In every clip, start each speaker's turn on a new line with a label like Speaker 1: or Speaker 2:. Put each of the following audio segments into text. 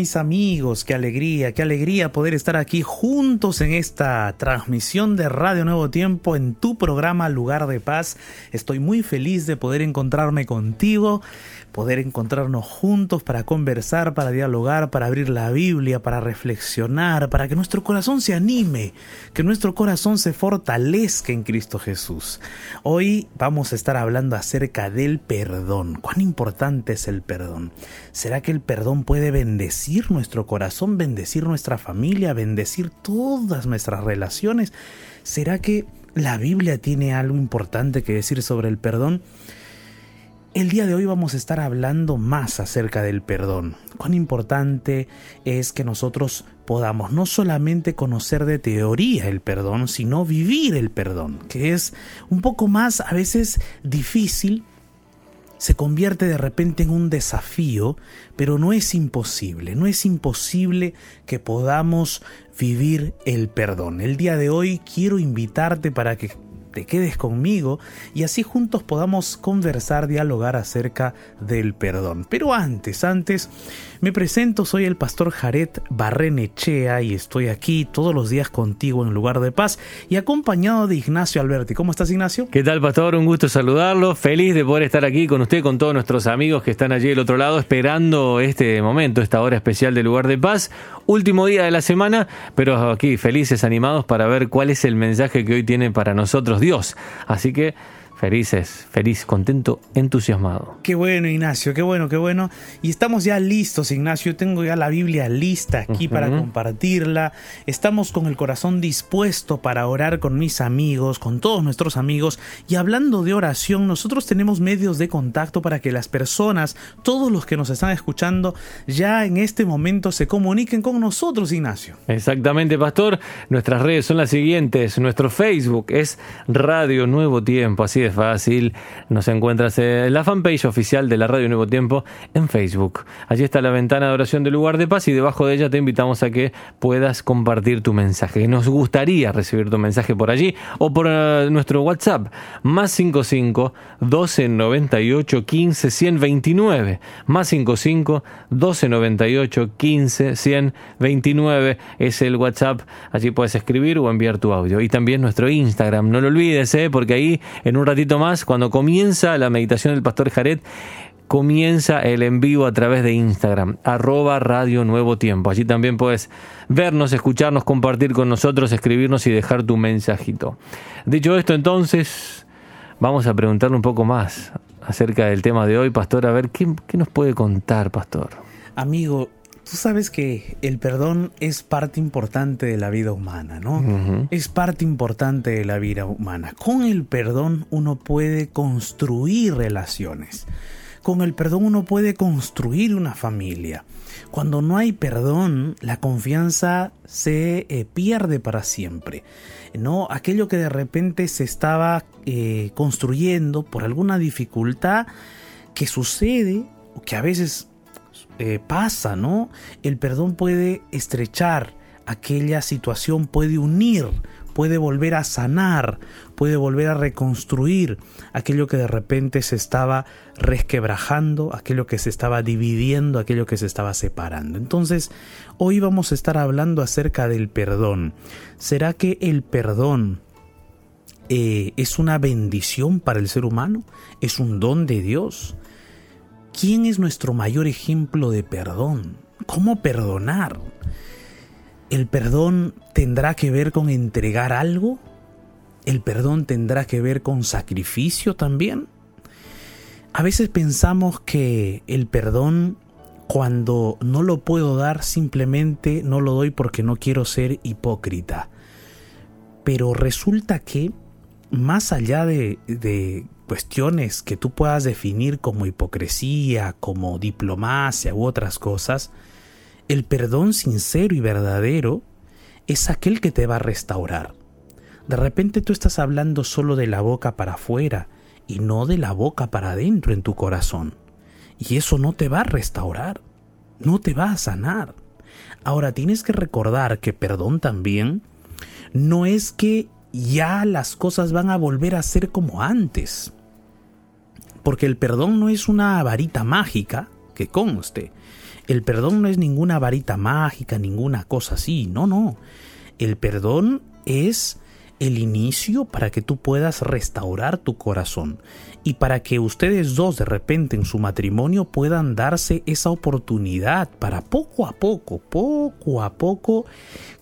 Speaker 1: Mis amigos, qué alegría, qué alegría poder estar aquí juntos en esta transmisión de Radio Nuevo Tiempo en tu programa Lugar de Paz. Estoy muy feliz de poder encontrarme contigo poder encontrarnos juntos para conversar, para dialogar, para abrir la Biblia, para reflexionar, para que nuestro corazón se anime, que nuestro corazón se fortalezca en Cristo Jesús. Hoy vamos a estar hablando acerca del perdón. ¿Cuán importante es el perdón? ¿Será que el perdón puede bendecir nuestro corazón, bendecir nuestra familia, bendecir todas nuestras relaciones? ¿Será que la Biblia tiene algo importante que decir sobre el perdón? El día de hoy vamos a estar hablando más acerca del perdón. Cuán importante es que nosotros podamos no solamente conocer de teoría el perdón, sino vivir el perdón, que es un poco más a veces difícil, se convierte de repente en un desafío, pero no es imposible, no es imposible que podamos vivir el perdón. El día de hoy quiero invitarte para que te quedes conmigo y así juntos podamos conversar, dialogar acerca del perdón. Pero antes, antes, me presento, soy el pastor Jared Barrenechea y estoy aquí todos los días contigo en lugar de paz y acompañado de Ignacio Alberti. ¿Cómo estás, Ignacio?
Speaker 2: ¿Qué tal, pastor? Un gusto saludarlo. Feliz de poder estar aquí con usted, con todos nuestros amigos que están allí del otro lado esperando este momento, esta hora especial de lugar de paz. Último día de la semana, pero aquí felices, animados para ver cuál es el mensaje que hoy tiene para nosotros Dios. Así que Felices, feliz, contento, entusiasmado.
Speaker 1: Qué bueno, Ignacio, qué bueno, qué bueno. Y estamos ya listos, Ignacio. Tengo ya la Biblia lista aquí para compartirla. Estamos con el corazón dispuesto para orar con mis amigos, con todos nuestros amigos. Y hablando de oración, nosotros tenemos medios de contacto para que las personas, todos los que nos están escuchando, ya en este momento se comuniquen con nosotros, Ignacio.
Speaker 2: Exactamente, pastor. Nuestras redes son las siguientes. Nuestro Facebook es Radio Nuevo Tiempo, así fácil. Nos encuentras en la fanpage oficial de la Radio Nuevo Tiempo en Facebook. Allí está la ventana de oración del lugar de paz y debajo de ella te invitamos a que puedas compartir tu mensaje. Nos gustaría recibir tu mensaje por allí o por eh, nuestro WhatsApp más 55 12 98 15 129 más 55 12 98 15 129 es el WhatsApp. Allí puedes escribir o enviar tu audio. Y también nuestro Instagram. No lo olvides, ¿eh? porque ahí en un ratito más, cuando comienza la meditación del pastor Jared, comienza el en vivo a través de Instagram, arroba Radio Nuevo Tiempo. Allí también puedes vernos, escucharnos, compartir con nosotros, escribirnos y dejar tu mensajito. Dicho esto, entonces, vamos a preguntarle un poco más acerca del tema de hoy, pastor. A ver, ¿qué, qué nos puede contar, pastor?
Speaker 1: Amigo, Tú sabes que el perdón es parte importante de la vida humana, ¿no? Es parte importante de la vida humana. Con el perdón uno puede construir relaciones. Con el perdón uno puede construir una familia. Cuando no hay perdón, la confianza se eh, pierde para siempre. ¿no? Aquello que de repente se estaba eh, construyendo por alguna dificultad que sucede, o que a veces eh, pasa, ¿no? El perdón puede estrechar aquella situación, puede unir, puede volver a sanar, puede volver a reconstruir aquello que de repente se estaba resquebrajando, aquello que se estaba dividiendo, aquello que se estaba separando. Entonces, hoy vamos a estar hablando acerca del perdón. ¿Será que el perdón eh, es una bendición para el ser humano? ¿Es un don de Dios? ¿Quién es nuestro mayor ejemplo de perdón? ¿Cómo perdonar? ¿El perdón tendrá que ver con entregar algo? ¿El perdón tendrá que ver con sacrificio también? A veces pensamos que el perdón cuando no lo puedo dar simplemente no lo doy porque no quiero ser hipócrita. Pero resulta que más allá de, de cuestiones que tú puedas definir como hipocresía, como diplomacia u otras cosas, el perdón sincero y verdadero es aquel que te va a restaurar. De repente tú estás hablando solo de la boca para afuera y no de la boca para adentro en tu corazón. Y eso no te va a restaurar, no te va a sanar. Ahora tienes que recordar que perdón también no es que ya las cosas van a volver a ser como antes. Porque el perdón no es una varita mágica que conste. El perdón no es ninguna varita mágica, ninguna cosa así, no, no. El perdón es el inicio para que tú puedas restaurar tu corazón y para que ustedes dos de repente en su matrimonio puedan darse esa oportunidad para poco a poco, poco a poco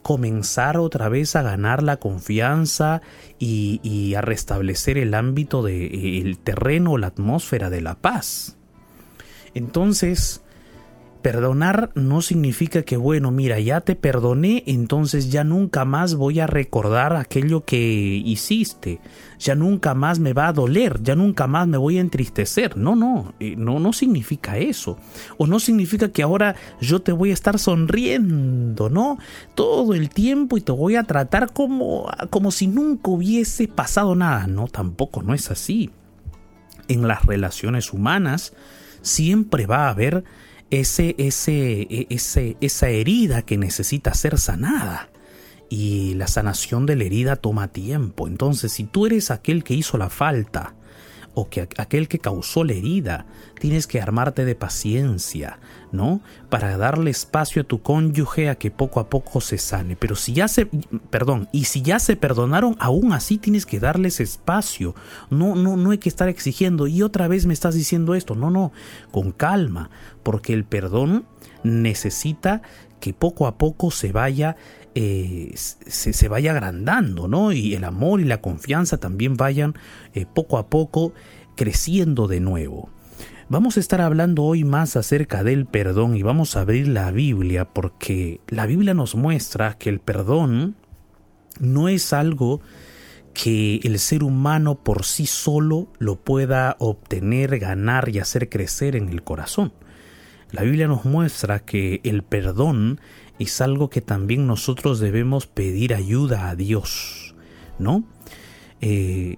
Speaker 1: comenzar otra vez a ganar la confianza y, a restablecer el ámbito del terreno, la atmósfera de la paz. Entonces, Perdonar no significa que, bueno, mira, ya te perdoné, entonces ya nunca más voy a recordar aquello que hiciste, ya nunca más me va a doler, ya nunca más me voy a entristecer. No, no, eh, no, no significa eso. O no significa que ahora yo te voy a estar sonriendo, ¿no? Todo el tiempo y te voy a tratar como, como si nunca hubiese pasado nada. No, tampoco, no es así. En las relaciones humanas siempre va a haber ese, ese, e, ese, esa herida que necesita ser sanada. Y la sanación de la herida toma tiempo. Entonces, si tú eres aquel que hizo la falta, o que aquel que causó la herida, tienes que armarte de paciencia, ¿no? Para darle espacio a tu cónyuge a que poco a poco se sane. Pero si ya se, perdón, y si ya se perdonaron, aún así tienes que darles espacio. No, no, no hay que estar exigiendo. Y otra vez me estás diciendo esto. No, no, con calma, porque el perdón necesita que poco a poco se vaya eh, se, vaya agrandando, ¿no? Y el amor y la confianza también vayan eh, poco a poco creciendo de nuevo. Vamos a estar hablando hoy más acerca del perdón y vamos a abrir la Biblia porque la Biblia nos muestra que el perdón no es algo que el ser humano por sí solo lo pueda obtener, ganar y hacer crecer en el corazón. La Biblia nos muestra que el perdón es algo que también nosotros debemos pedir ayuda a Dios, ¿no? Eh,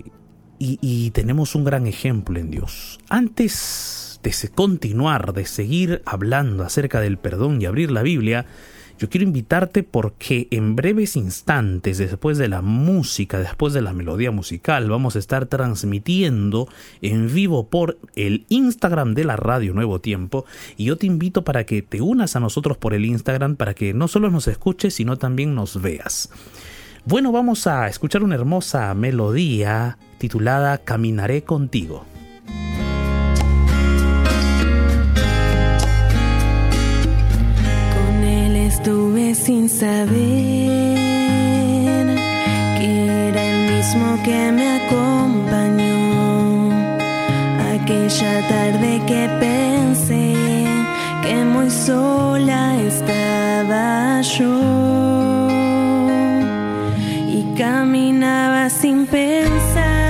Speaker 1: y, tenemos un gran ejemplo en Dios. Antes de continuar, de seguir hablando acerca del perdón y abrir la Biblia, yo quiero invitarte porque en breves instantes, después de la música, después de la melodía musical, vamos a estar transmitiendo en vivo por el Instagram de la radio Nuevo Tiempo. Y yo te invito para que te unas a nosotros por el Instagram para que no solo nos escuches, sino también nos veas. Bueno, vamos a escuchar una hermosa melodía titulada Caminaré contigo.
Speaker 3: Sin saber que era el mismo que me acompañó. Aquella tarde que pensé que muy sola estaba yo y caminaba sin pensar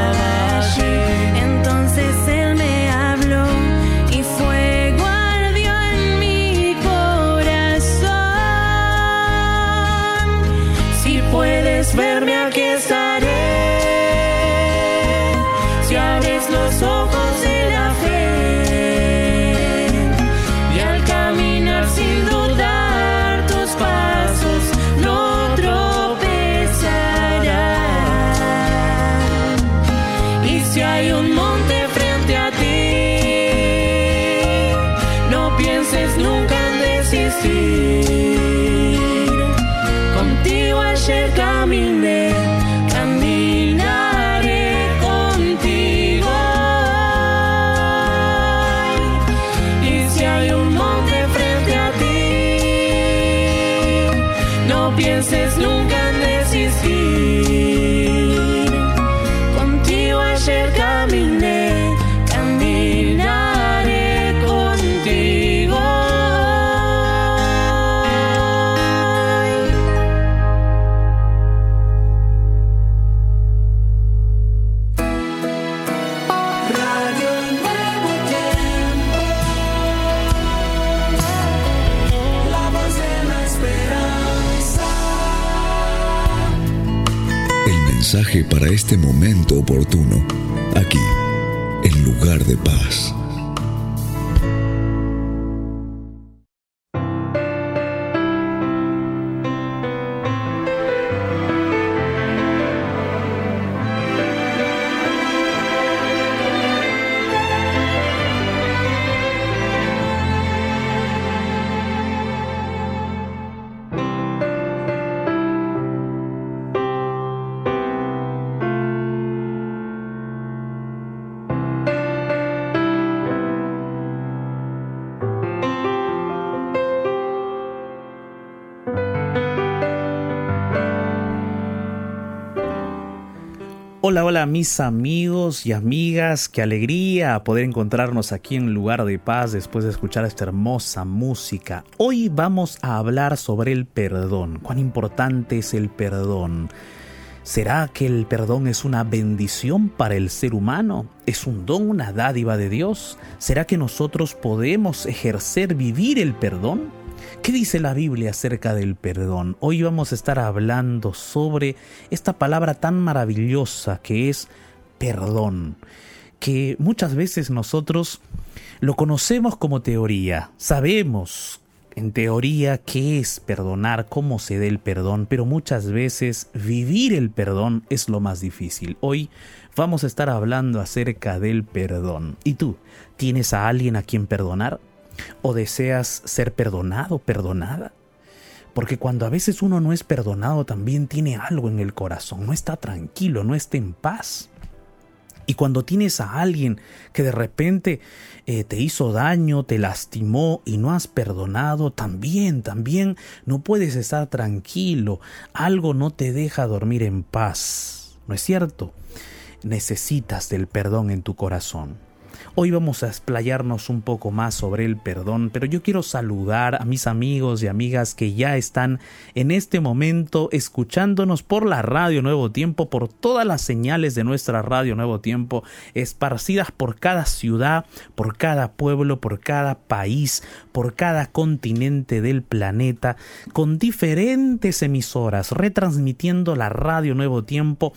Speaker 3: Contigo ayer caminé,
Speaker 4: para este momento oportuno, aquí, en lugar de paz.
Speaker 1: Hola, hola mis amigos y amigas, qué alegría poder encontrarnos aquí en Lugar de Paz después de escuchar esta hermosa música. Hoy vamos a hablar sobre el perdón, cuán importante es el perdón. ¿Será que el perdón es una bendición para el ser humano? ¿Es un don, una dádiva de Dios? ¿Será que nosotros podemos ejercer, vivir el perdón? ¿Qué dice la Biblia acerca del perdón? Hoy vamos a estar hablando sobre esta palabra tan maravillosa que es perdón, que muchas veces nosotros lo conocemos como teoría, sabemos en teoría qué es perdonar, cómo se dé el perdón, pero muchas veces vivir el perdón es lo más difícil. Hoy vamos a estar hablando acerca del perdón. ¿Y tú? ¿Tienes a alguien a quien perdonar? ¿O deseas ser perdonado, perdonada? Porque cuando a veces uno no es perdonado también tiene algo en el corazón, no está tranquilo, no está en paz. Y cuando tienes a alguien que de repente eh, te hizo daño, te lastimó y no has perdonado, también, también no puedes estar tranquilo. Algo no te deja dormir en paz. ¿No es cierto? Necesitas del perdón en tu corazón. Hoy vamos a explayarnos un poco más sobre el perdón, pero yo quiero saludar a mis amigos y amigas que ya están en este momento escuchándonos por la radio Nuevo Tiempo, por todas las señales de nuestra radio Nuevo Tiempo, esparcidas por cada ciudad, por cada pueblo, por cada país, por cada continente del planeta, con diferentes emisoras, retransmitiendo la radio Nuevo Tiempo.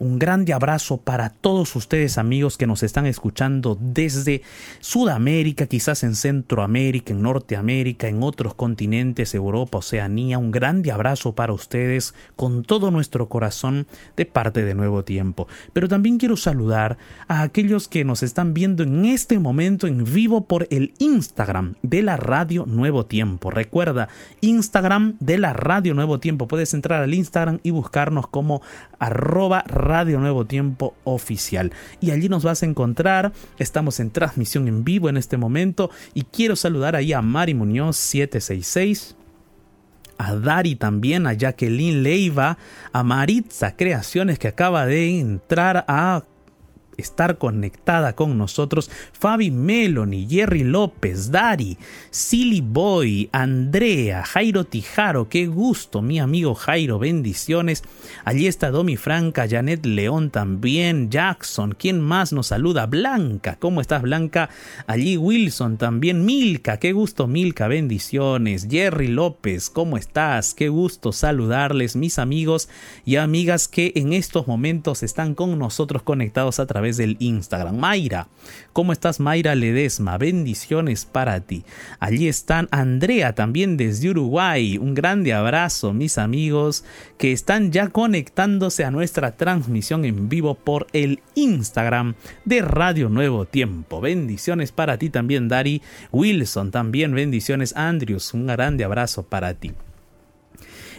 Speaker 1: Un grande abrazo para todos ustedes amigos que nos están escuchando desde Sudamérica, quizás en Centroamérica, en Norteamérica, en otros continentes, Europa, Oceanía. Un grande abrazo para ustedes con todo nuestro corazón de parte de Nuevo Tiempo. Pero también quiero saludar a aquellos que nos están viendo en este momento en vivo por el Instagram de la Radio Nuevo Tiempo. Recuerda, Instagram de la Radio Nuevo Tiempo. Puedes entrar al Instagram y buscarnos como arroba Nuevo Tiempo oficial. Y allí nos vas a encontrar. Estamos en transmisión en vivo en este momento. Y quiero saludar ahí a Mari Muñoz 766 a Dari también, a Jacqueline Leiva, a Maritza Creaciones que acaba de entrar a estar conectada con nosotros, Fabi Meloni, Jerry López, Dari, Silly Boy, Andrea, Jairo Tijaro, qué gusto, mi amigo Jairo, bendiciones. Allí está Domi Franca, Janet León también, Jackson, ¿quién más nos saluda? Blanca, ¿cómo estás Blanca? Allí Wilson también, Milka, qué gusto Milka, bendiciones. Jerry López, ¿cómo estás? Qué gusto saludarles, mis amigos y amigas que en estos momentos están con nosotros conectados a través través del Instagram. Mayra, ¿cómo estás Mayra Ledesma? Bendiciones para ti. Allí están Andrea también desde Uruguay. Un grande abrazo, mis amigos, que están ya conectándose a nuestra transmisión en vivo por el Instagram de Radio Nuevo Tiempo. Bendiciones para ti también, Dari. Wilson, también bendiciones. Andrews, un grande abrazo para ti.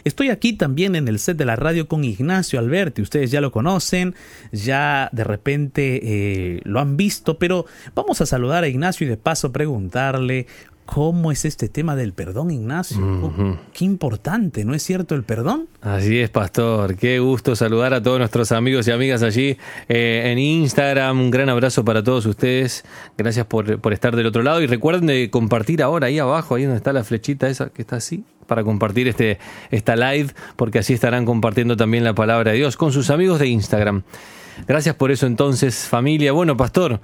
Speaker 1: Estoy aquí también en el set de la radio con Ignacio Alberti. Ustedes ya lo conocen, ya de repente eh, lo han visto, pero vamos a saludar a Ignacio y de paso preguntarle cómo es este tema del perdón, Ignacio. Qué importante, ¿no es cierto el perdón?
Speaker 2: Así es, Pastor. Qué gusto saludar a todos nuestros amigos y amigas allí eh, en Instagram. Un gran abrazo para todos ustedes. Gracias por, por estar del otro lado. Y recuerden de compartir ahora ahí abajo, ahí donde está la flechita esa que está así, para compartir este, esta live, porque así estarán compartiendo también la palabra de Dios con sus amigos de Instagram. Gracias por eso entonces, familia. Bueno, Pastor.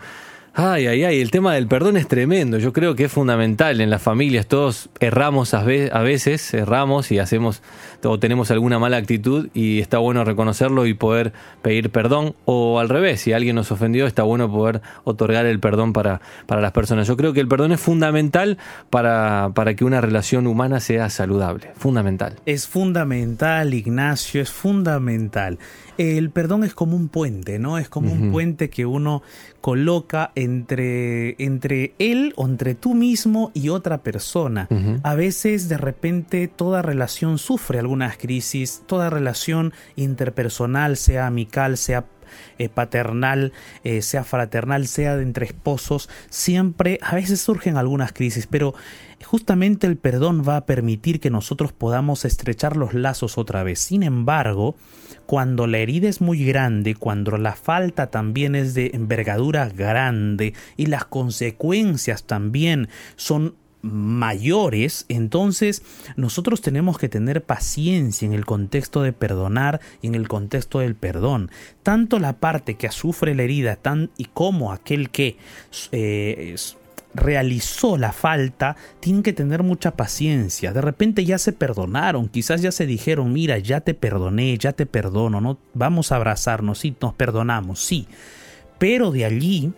Speaker 2: Ay, ay, ay, el tema del perdón es tremendo. Yo creo que es fundamental en las familias. Todos erramos a ve- a veces, erramos y hacemos o tenemos alguna mala actitud y está bueno reconocerlo y poder pedir perdón. O al revés, si alguien nos ofendió, está bueno poder otorgar el perdón para, para las personas. Yo creo que el perdón es fundamental para, para que una relación humana sea saludable. Fundamental.
Speaker 1: Es fundamental, Ignacio, es fundamental. El perdón es como un puente, ¿no? Es como un puente que uno coloca entre, entre él o entre tú mismo y otra persona. A veces de repente toda relación sufre algunas crisis, toda relación interpersonal, sea amical, sea eh, paternal, eh, sea fraternal, sea de entre esposos, siempre, a veces surgen algunas crisis, pero justamente el perdón va a permitir que nosotros podamos estrechar los lazos otra vez. Sin embargo, cuando la herida es muy grande, cuando la falta también es de envergadura grande y las consecuencias también son mayores, entonces nosotros tenemos que tener paciencia en el contexto de perdonar y en el contexto del perdón. Tanto la parte que sufre la herida tan, y como aquel que eh, realizó la falta, tienen que tener mucha paciencia. De repente ya se perdonaron, quizás ya se dijeron, mira, ya te perdoné, ya te perdono, no vamos a abrazarnos, sí, nos perdonamos, sí. Pero de allí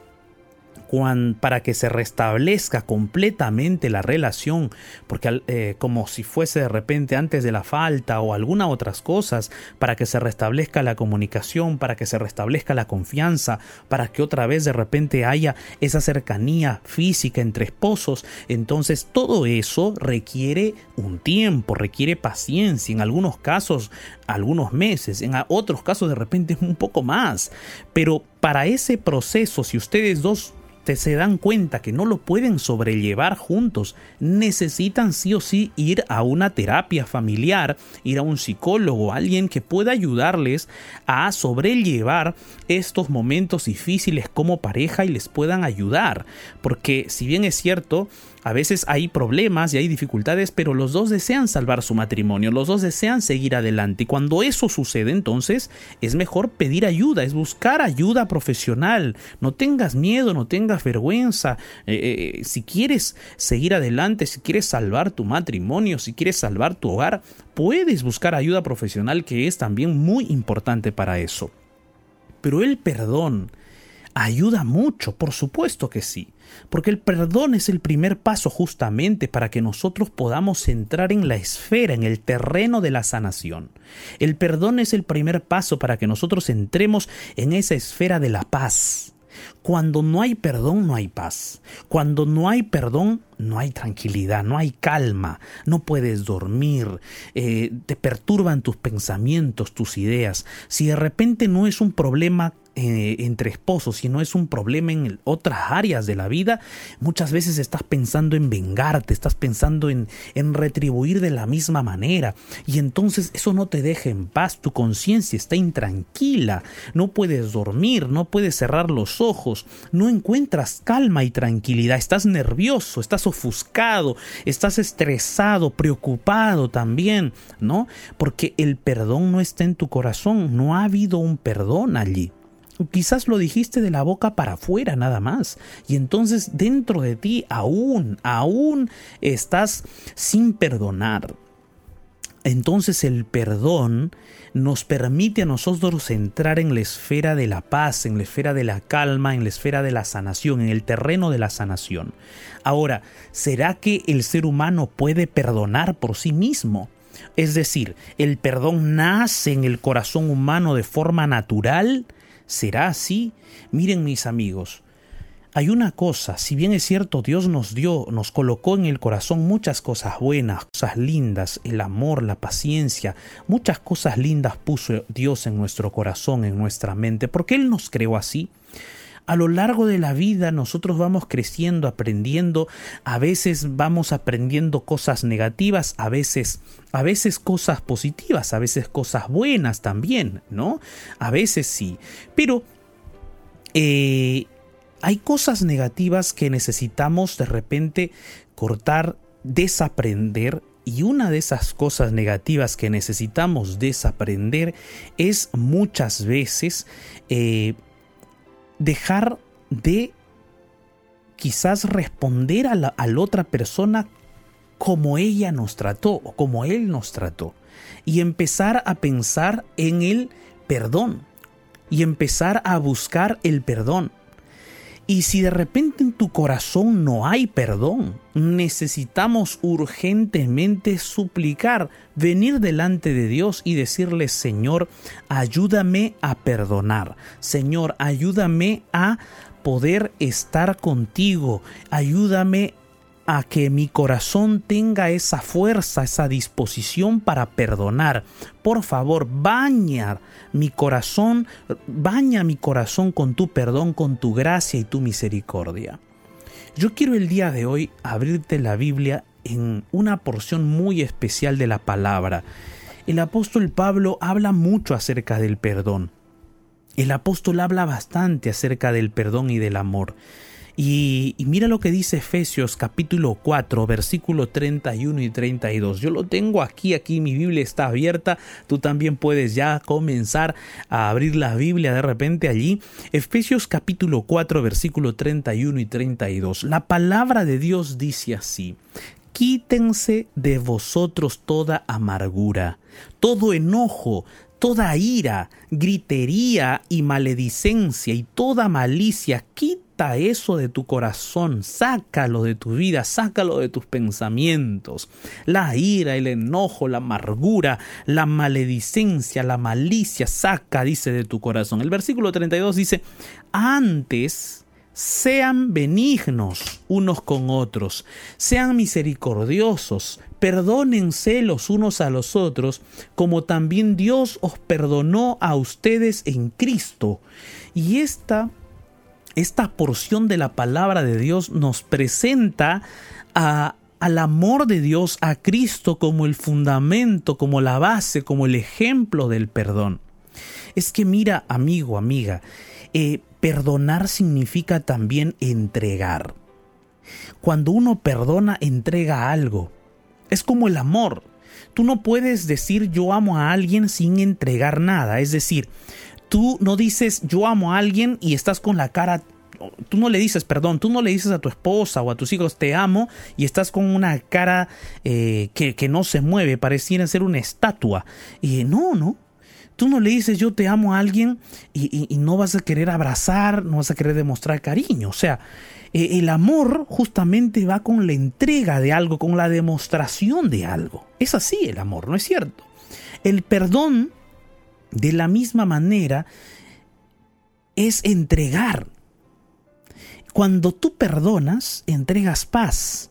Speaker 1: para que se restablezca completamente la relación, porque eh, como si fuese de repente antes de la falta o alguna otras cosas, para que se restablezca la comunicación, para que se restablezca la confianza, para que otra vez de repente haya esa cercanía física entre esposos, entonces todo eso requiere un tiempo, requiere paciencia, en algunos casos algunos meses, en otros casos de repente un poco más, pero para ese proceso, si ustedes dos se dan cuenta que no lo pueden sobrellevar juntos, necesitan sí o sí ir a una terapia familiar, ir a un psicólogo, alguien que pueda ayudarles a sobrellevar estos momentos difíciles como pareja y les puedan ayudar. Porque si bien es cierto, a veces hay problemas y hay dificultades, pero los dos desean salvar su matrimonio, los dos desean seguir adelante. Y cuando eso sucede, entonces es mejor pedir ayuda, es buscar ayuda profesional. No tengas miedo, no tengas vergüenza. Eh, eh, si quieres seguir adelante, si quieres salvar tu matrimonio, si quieres salvar tu hogar, puedes buscar ayuda profesional que es también muy importante para eso. Pero el perdón ayuda mucho, por supuesto que sí, porque el perdón es el primer paso justamente para que nosotros podamos entrar en la esfera, en el terreno de la sanación. El perdón es el primer paso para que nosotros entremos en esa esfera de la paz. Cuando no hay perdón, no hay paz. Cuando no hay perdón, no hay tranquilidad, no hay calma, no puedes dormir, eh, te perturban tus pensamientos, tus ideas. Si de repente no es un problema eh, entre esposos, si no es un problema en otras áreas de la vida, muchas veces estás pensando en vengarte, estás pensando en, en retribuir de la misma manera. Y entonces eso no te deja en paz, tu conciencia está intranquila, no puedes dormir, no puedes cerrar los ojos, no encuentras calma y tranquilidad, estás nervioso, estás ofuscado, estás estresado, preocupado también, ¿no? Porque el perdón no está en tu corazón, no ha habido un perdón allí. Quizás lo dijiste de la boca para afuera nada más. Y entonces dentro de ti aún, aún estás sin perdonar. Entonces el perdón nos permite a nosotros entrar en la esfera de la paz, en la esfera de la calma, en la esfera de la sanación, en el terreno de la sanación. Ahora, ¿será que el ser humano puede perdonar por sí mismo? Es decir, ¿el perdón nace en el corazón humano de forma natural? ¿Será así? Miren mis amigos, hay una cosa, si bien es cierto, Dios nos dio, nos colocó en el corazón muchas cosas buenas, cosas lindas, el amor, la paciencia, muchas cosas lindas puso Dios en nuestro corazón, en nuestra mente, porque Él nos creó así. A lo largo de la vida nosotros vamos creciendo, aprendiendo, a veces vamos aprendiendo cosas negativas, a veces a veces cosas positivas, a veces cosas buenas también, ¿no? A veces sí. Pero eh, hay cosas negativas que necesitamos de repente cortar, desaprender y una de esas cosas negativas que necesitamos desaprender es muchas veces eh, dejar de quizás responder a la, otra persona como ella nos trató o como él nos trató y empezar a pensar en el perdón y empezar a buscar el perdón. Y si de repente en tu corazón no hay perdón, necesitamos urgentemente suplicar, venir delante de Dios y decirle, Señor, ayúdame a perdonar. Señor, ayúdame a poder estar contigo. Ayúdame a que mi corazón tenga esa fuerza, esa disposición para perdonar. Por favor, baña mi corazón, baña mi corazón con tu perdón, con tu gracia y tu misericordia. Yo quiero el día de hoy abrirte la Biblia en una porción muy especial de la palabra. El apóstol Pablo habla mucho acerca del perdón. El apóstol habla bastante acerca del perdón y del amor. Y, mira lo que dice Efesios capítulo 4, versículo 31 y 32. Yo lo tengo aquí, aquí mi Biblia está abierta. Tú también puedes ya comenzar a abrir la Biblia de repente allí. Efesios capítulo 4, versículo 31 y 32. La palabra de Dios dice así. Quítense de vosotros toda amargura, todo enojo, toda ira, gritería y maledicencia y toda malicia. Quítense eso de tu corazón, sácalo de tu vida, sácalo de tus pensamientos. La ira, el enojo, la amargura, la maledicencia, la malicia, saca, dice, de tu corazón. El versículo 32 dice, antes sean benignos unos con otros, sean misericordiosos, perdónense los unos a los otros, como también Dios os perdonó a ustedes en Cristo. Y esta esta porción de la palabra de Dios nos presenta al amor de Dios, a Cristo como el fundamento, como la base, como el ejemplo del perdón. Es que mira, amigo, amiga, eh, perdonar significa también entregar. Cuando uno perdona, entrega algo. Es como el amor. Tú no puedes decir yo amo a alguien sin entregar nada. Es decir, Tú no dices yo amo a alguien y estás con la cara tú no le dices, perdón, tú no le dices a tu esposa o a tus hijos te amo y estás con una cara eh, que, no se mueve, pareciera ser una estatua. Y no, no. Tú no le dices yo te amo a alguien y, no vas a querer abrazar, no vas a querer demostrar cariño. O sea, eh, el amor justamente va con la entrega de algo, con la demostración de algo. Es así el amor, ¿no es cierto? El perdón de la misma manera, es entregar. Cuando tú perdonas, entregas paz.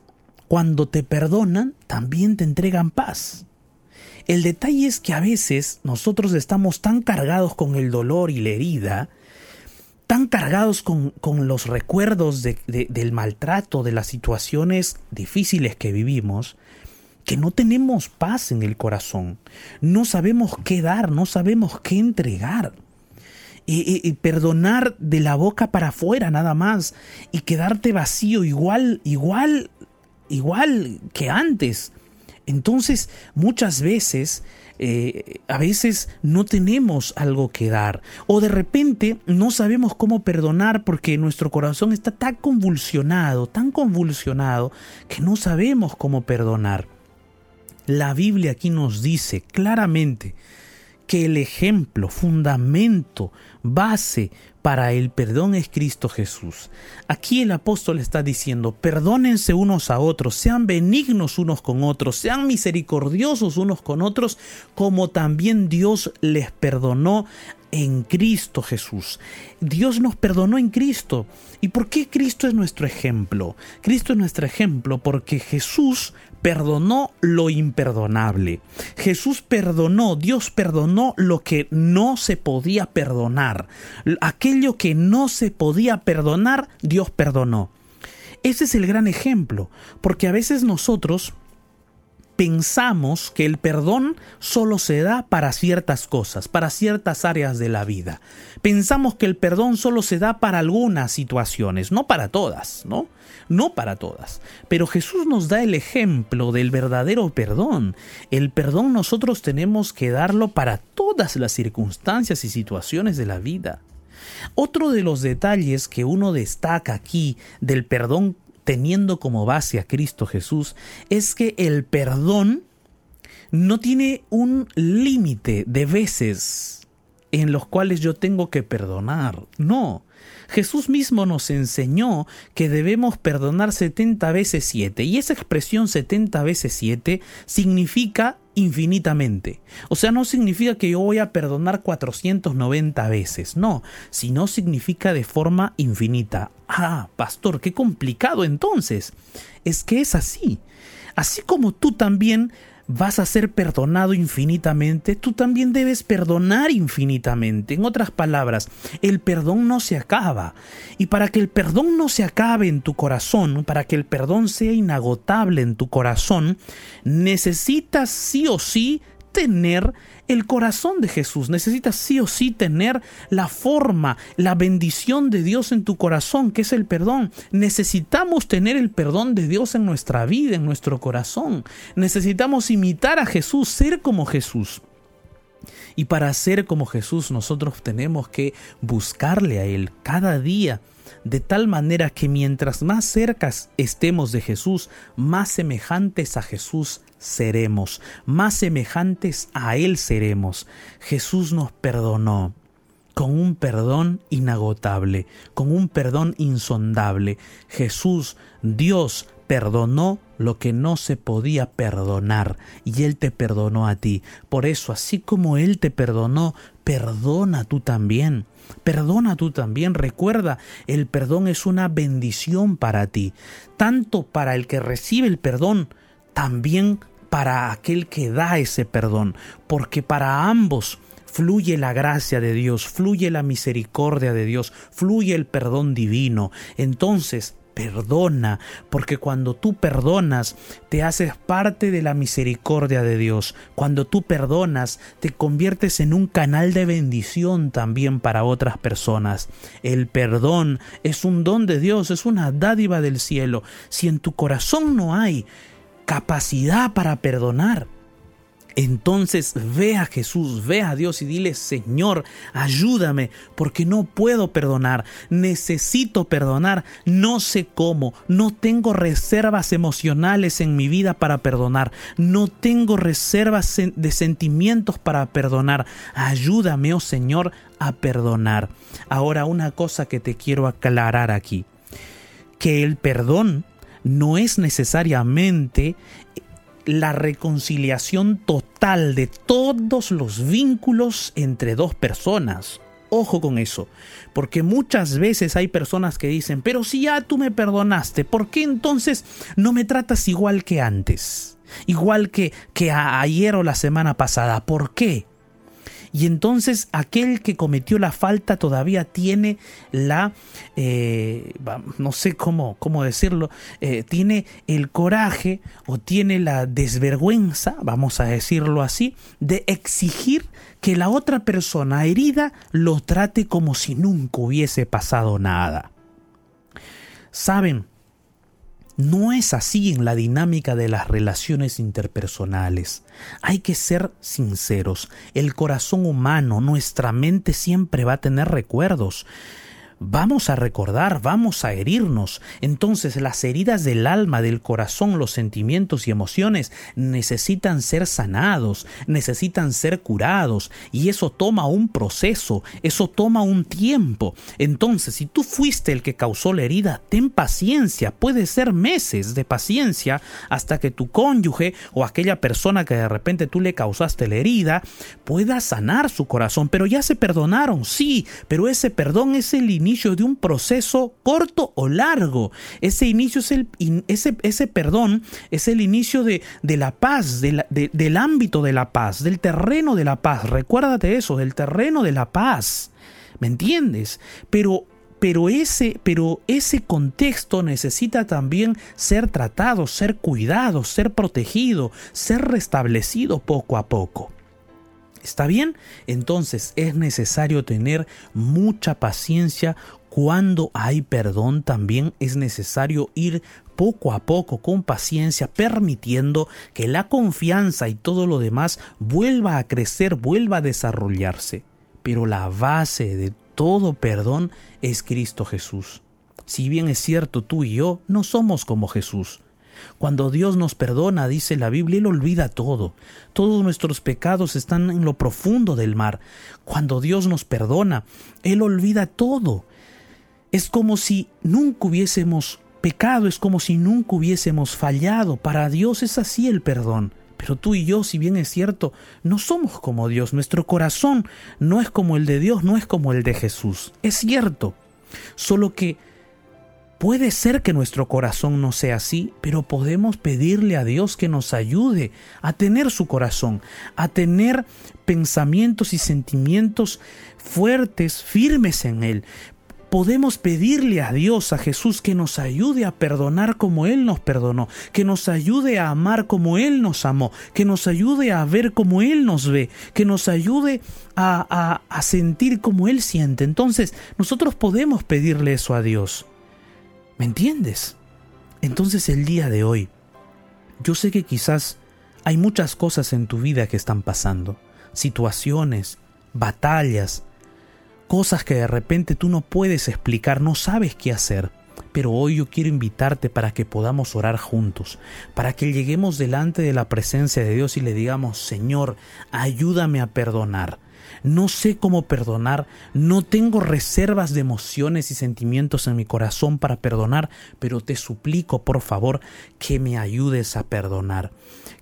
Speaker 1: Cuando te perdonan, también te entregan paz. El detalle es que a veces nosotros estamos tan cargados con el dolor y la herida, tan cargados con, los recuerdos del maltrato, de las situaciones difíciles que vivimos, que no tenemos paz en el corazón, no sabemos qué dar, no sabemos qué entregar. Y, perdonar de la boca para afuera nada más y quedarte vacío igual, igual, igual que antes. Entonces, muchas veces, eh, a veces no tenemos algo que dar. O de repente no sabemos cómo perdonar porque nuestro corazón está tan convulsionado, tan convulsionado, que no sabemos cómo perdonar. La Biblia aquí nos dice claramente que el ejemplo, fundamento, base para el perdón es Cristo Jesús. Aquí el apóstol está diciendo, perdónense unos a otros, sean benignos unos con otros, sean misericordiosos unos con otros, como también Dios les perdonó en Cristo Jesús. Dios nos perdonó en Cristo. ¿Y por qué Cristo es nuestro ejemplo? Cristo es nuestro ejemplo porque Jesús perdonó lo imperdonable. Jesús perdonó, Dios perdonó lo que no se podía perdonar. Que no se podía perdonar, Dios perdonó. Ese es el gran ejemplo, porque a veces nosotros pensamos que el perdón solo se da para ciertas cosas, para ciertas áreas de la vida. Pensamos que el perdón solo se da para algunas situaciones, no para todas, ¿no? No para todas. Pero Jesús nos da el ejemplo del verdadero perdón. El perdón nosotros tenemos que darlo para todas las circunstancias y situaciones de la vida. Otro de los detalles que uno destaca aquí del perdón teniendo como base a Cristo Jesús es que el perdón no tiene un límite de veces en los cuales yo tengo que perdonar. No. Jesús mismo nos enseñó que debemos perdonar 70 veces 7 y esa expresión 70 veces 7 significa infinitamente. O sea, no significa que yo voy a perdonar 490 veces, no, sino significa de forma infinita. Ah, pastor, qué complicado entonces. Es que es así. Así como tú también vas a ser perdonado infinitamente, tú también debes perdonar infinitamente. En otras palabras, el perdón no se acaba. Y para que el perdón no se acabe en tu corazón, para que el perdón sea inagotable en tu corazón, necesitas sí o sí tener el corazón de Jesús. Necesitas sí o sí tener la forma, la bendición de Dios en tu corazón, que es el perdón. Necesitamos tener el perdón de Dios en nuestra vida, en nuestro corazón. Necesitamos imitar a Jesús, ser como Jesús. Y para ser como Jesús nosotros tenemos que buscarle a Él cada día de tal manera que mientras más cercas estemos de Jesús, más semejantes a Jesús seremos, más semejantes a Él seremos. Jesús nos perdonó con un perdón inagotable, con un perdón insondable. Jesús, Dios, perdonó lo que no se podía perdonar y Él te perdonó a ti. Por eso, así como Él te perdonó, perdona tú también. Perdona tú también. Recuerda, el perdón es una bendición para ti, tanto para el que recibe el perdón, también para aquel que da ese perdón, porque para ambos fluye la gracia de Dios, fluye la misericordia de Dios, fluye el perdón divino. Entonces, perdona, porque cuando tú perdonas, te haces parte de la misericordia de Dios. Cuando tú perdonas, te conviertes en un canal de bendición también para otras personas. El perdón es un don de Dios, es una dádiva del cielo. Si en tu corazón no hay capacidad para perdonar, entonces ve a Jesús, ve a Dios y dile, Señor, ayúdame, porque no puedo perdonar, necesito perdonar, no sé cómo, no tengo reservas emocionales en mi vida para perdonar, no tengo reservas de sentimientos para perdonar, ayúdame, oh Señor, a perdonar. Ahora una cosa que te quiero aclarar aquí, que el perdón no es necesariamente la reconciliación total de todos los vínculos entre dos personas. Ojo con eso, porque muchas veces hay personas que dicen, pero si ya tú me perdonaste, ¿por qué entonces no me tratas igual que antes? Igual que, que ayer o la semana pasada, ¿por qué? Y entonces aquel que cometió la falta todavía tiene la, eh, no sé cómo, cómo decirlo, eh, tiene el coraje o tiene la desvergüenza, vamos a decirlo así, de exigir que la otra persona herida lo trate como si nunca hubiese pasado nada. Saben, no es así en la dinámica de las relaciones interpersonales. Hay que ser sinceros. El corazón humano, nuestra mente siempre va a tener recuerdos. Vamos a recordar, vamos a herirnos. Entonces las heridas del alma, del corazón, los sentimientos y emociones necesitan ser sanados, necesitan ser curados y eso toma un proceso, eso toma un tiempo. Entonces, si tú fuiste el que causó la herida, ten paciencia, puede ser meses de paciencia hasta que tu cónyuge o aquella persona que de repente tú le causaste la herida pueda sanar su corazón, pero ya se perdonaron, sí, pero ese perdón es el inicio de un proceso corto o largo. Ese inicio es el ese, ese perdón es el inicio de, de la paz, de del ámbito de la paz, del terreno de la paz. Recuérdate eso, del terreno de la paz. ¿Me entiendes? Pero pero ese, pero ese contexto necesita también ser tratado, ser cuidado, ser protegido, ser restablecido poco a poco. ¿Está bien? Entonces es necesario tener mucha paciencia. Cuando hay perdón también es necesario ir poco a poco con paciencia, permitiendo que la confianza y todo lo demás vuelva a crecer, vuelva a desarrollarse. Pero la base de todo perdón es Cristo Jesús. Si bien es cierto, tú y yo no somos como Jesús. Cuando Dios nos perdona, dice la Biblia, Él olvida todo. Todos nuestros pecados están en lo profundo del mar. Cuando Dios nos perdona, Él olvida todo. Es como si nunca hubiésemos pecado, es como si nunca hubiésemos fallado. Para Dios es así el perdón. Pero tú y yo, si bien es cierto, no somos como Dios. Nuestro corazón no es como el de Dios, no es como el de Jesús. Es cierto. Solo que Puede ser que nuestro corazón no sea así, pero podemos pedirle a Dios que nos ayude a tener su corazón, a tener pensamientos y sentimientos fuertes, firmes en Él. Podemos pedirle a Dios, a Jesús, que nos ayude a perdonar como Él nos perdonó, que nos ayude a amar como Él nos amó, que nos ayude a ver como Él nos ve, que nos ayude a, a, a sentir como Él siente. Entonces, nosotros podemos pedirle eso a Dios. ¿Me entiendes? Entonces el día de hoy, yo sé que quizás hay muchas cosas en tu vida que están pasando, situaciones, batallas, cosas que de repente tú no puedes explicar, no sabes qué hacer. Pero hoy yo quiero invitarte para que podamos orar juntos, para que lleguemos delante de la presencia de Dios y le digamos, Señor, ayúdame a perdonar. No sé cómo perdonar, no tengo reservas de emociones y sentimientos en mi corazón para perdonar, pero te suplico por favor que me ayudes a perdonar,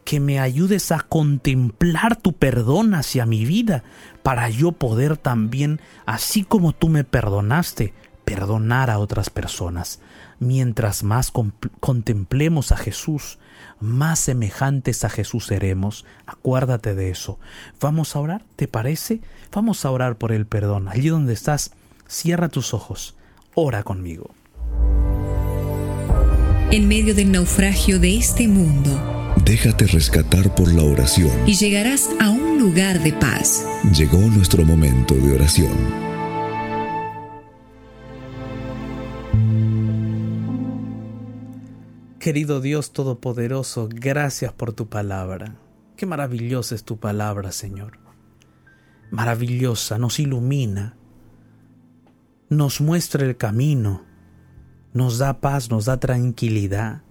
Speaker 1: que me ayudes a contemplar tu perdón hacia mi vida, para yo poder también, así como tú me perdonaste, perdonar a otras personas. Mientras más contemplemos a Jesús, más semejantes a Jesús seremos. Acuérdate de eso. Vamos a orar, ¿te parece? Vamos a orar por el perdón. Allí donde estás, cierra tus ojos. Ora conmigo.
Speaker 5: En medio del naufragio de este mundo,
Speaker 4: Déjate rescatar por la oración.
Speaker 5: y llegarás a un lugar de paz.
Speaker 4: Llegó nuestro momento de oración.
Speaker 1: Querido Dios Todopoderoso, gracias por tu palabra. Qué maravillosa es tu palabra, Señor. Maravillosa, nos ilumina, nos muestra el camino, nos da paz, nos da tranquilidad.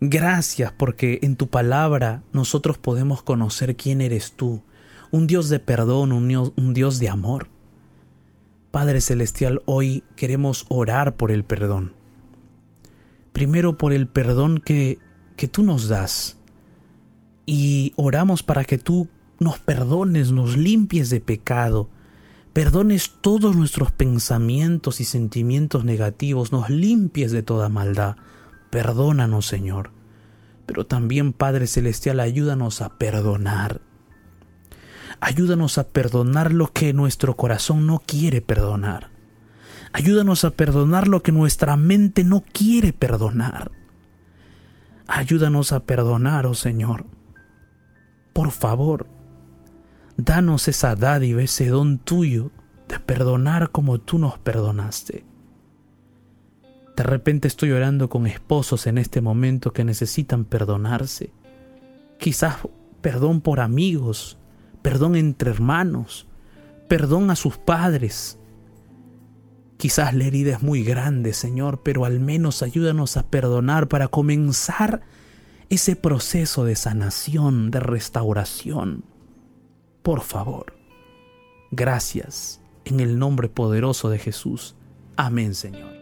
Speaker 1: Gracias porque en tu palabra nosotros podemos conocer quién eres tú, un Dios de perdón, un Dios, un Dios de amor. Padre Celestial, hoy queremos orar por el perdón. Primero por el perdón que, que tú nos das. Y oramos para que tú nos perdones, nos limpies de pecado, perdones todos nuestros pensamientos y sentimientos negativos, nos limpies de toda maldad. Perdónanos, Señor. Pero también, Padre Celestial, ayúdanos a perdonar. Ayúdanos a perdonar lo que nuestro corazón no quiere perdonar. Ayúdanos a perdonar lo que nuestra mente no quiere perdonar. Ayúdanos a perdonar, oh Señor. Por favor, danos esa dádiva, ese don tuyo de perdonar como tú nos perdonaste. De repente estoy orando con esposos en este momento que necesitan perdonarse. Quizás perdón por amigos, perdón entre hermanos, perdón a sus padres. Quizás la herida es muy grande, Señor, pero al menos ayúdanos a perdonar para comenzar ese proceso de sanación, de restauración. Por favor. Gracias. En el nombre poderoso de Jesús. Amén, Señor.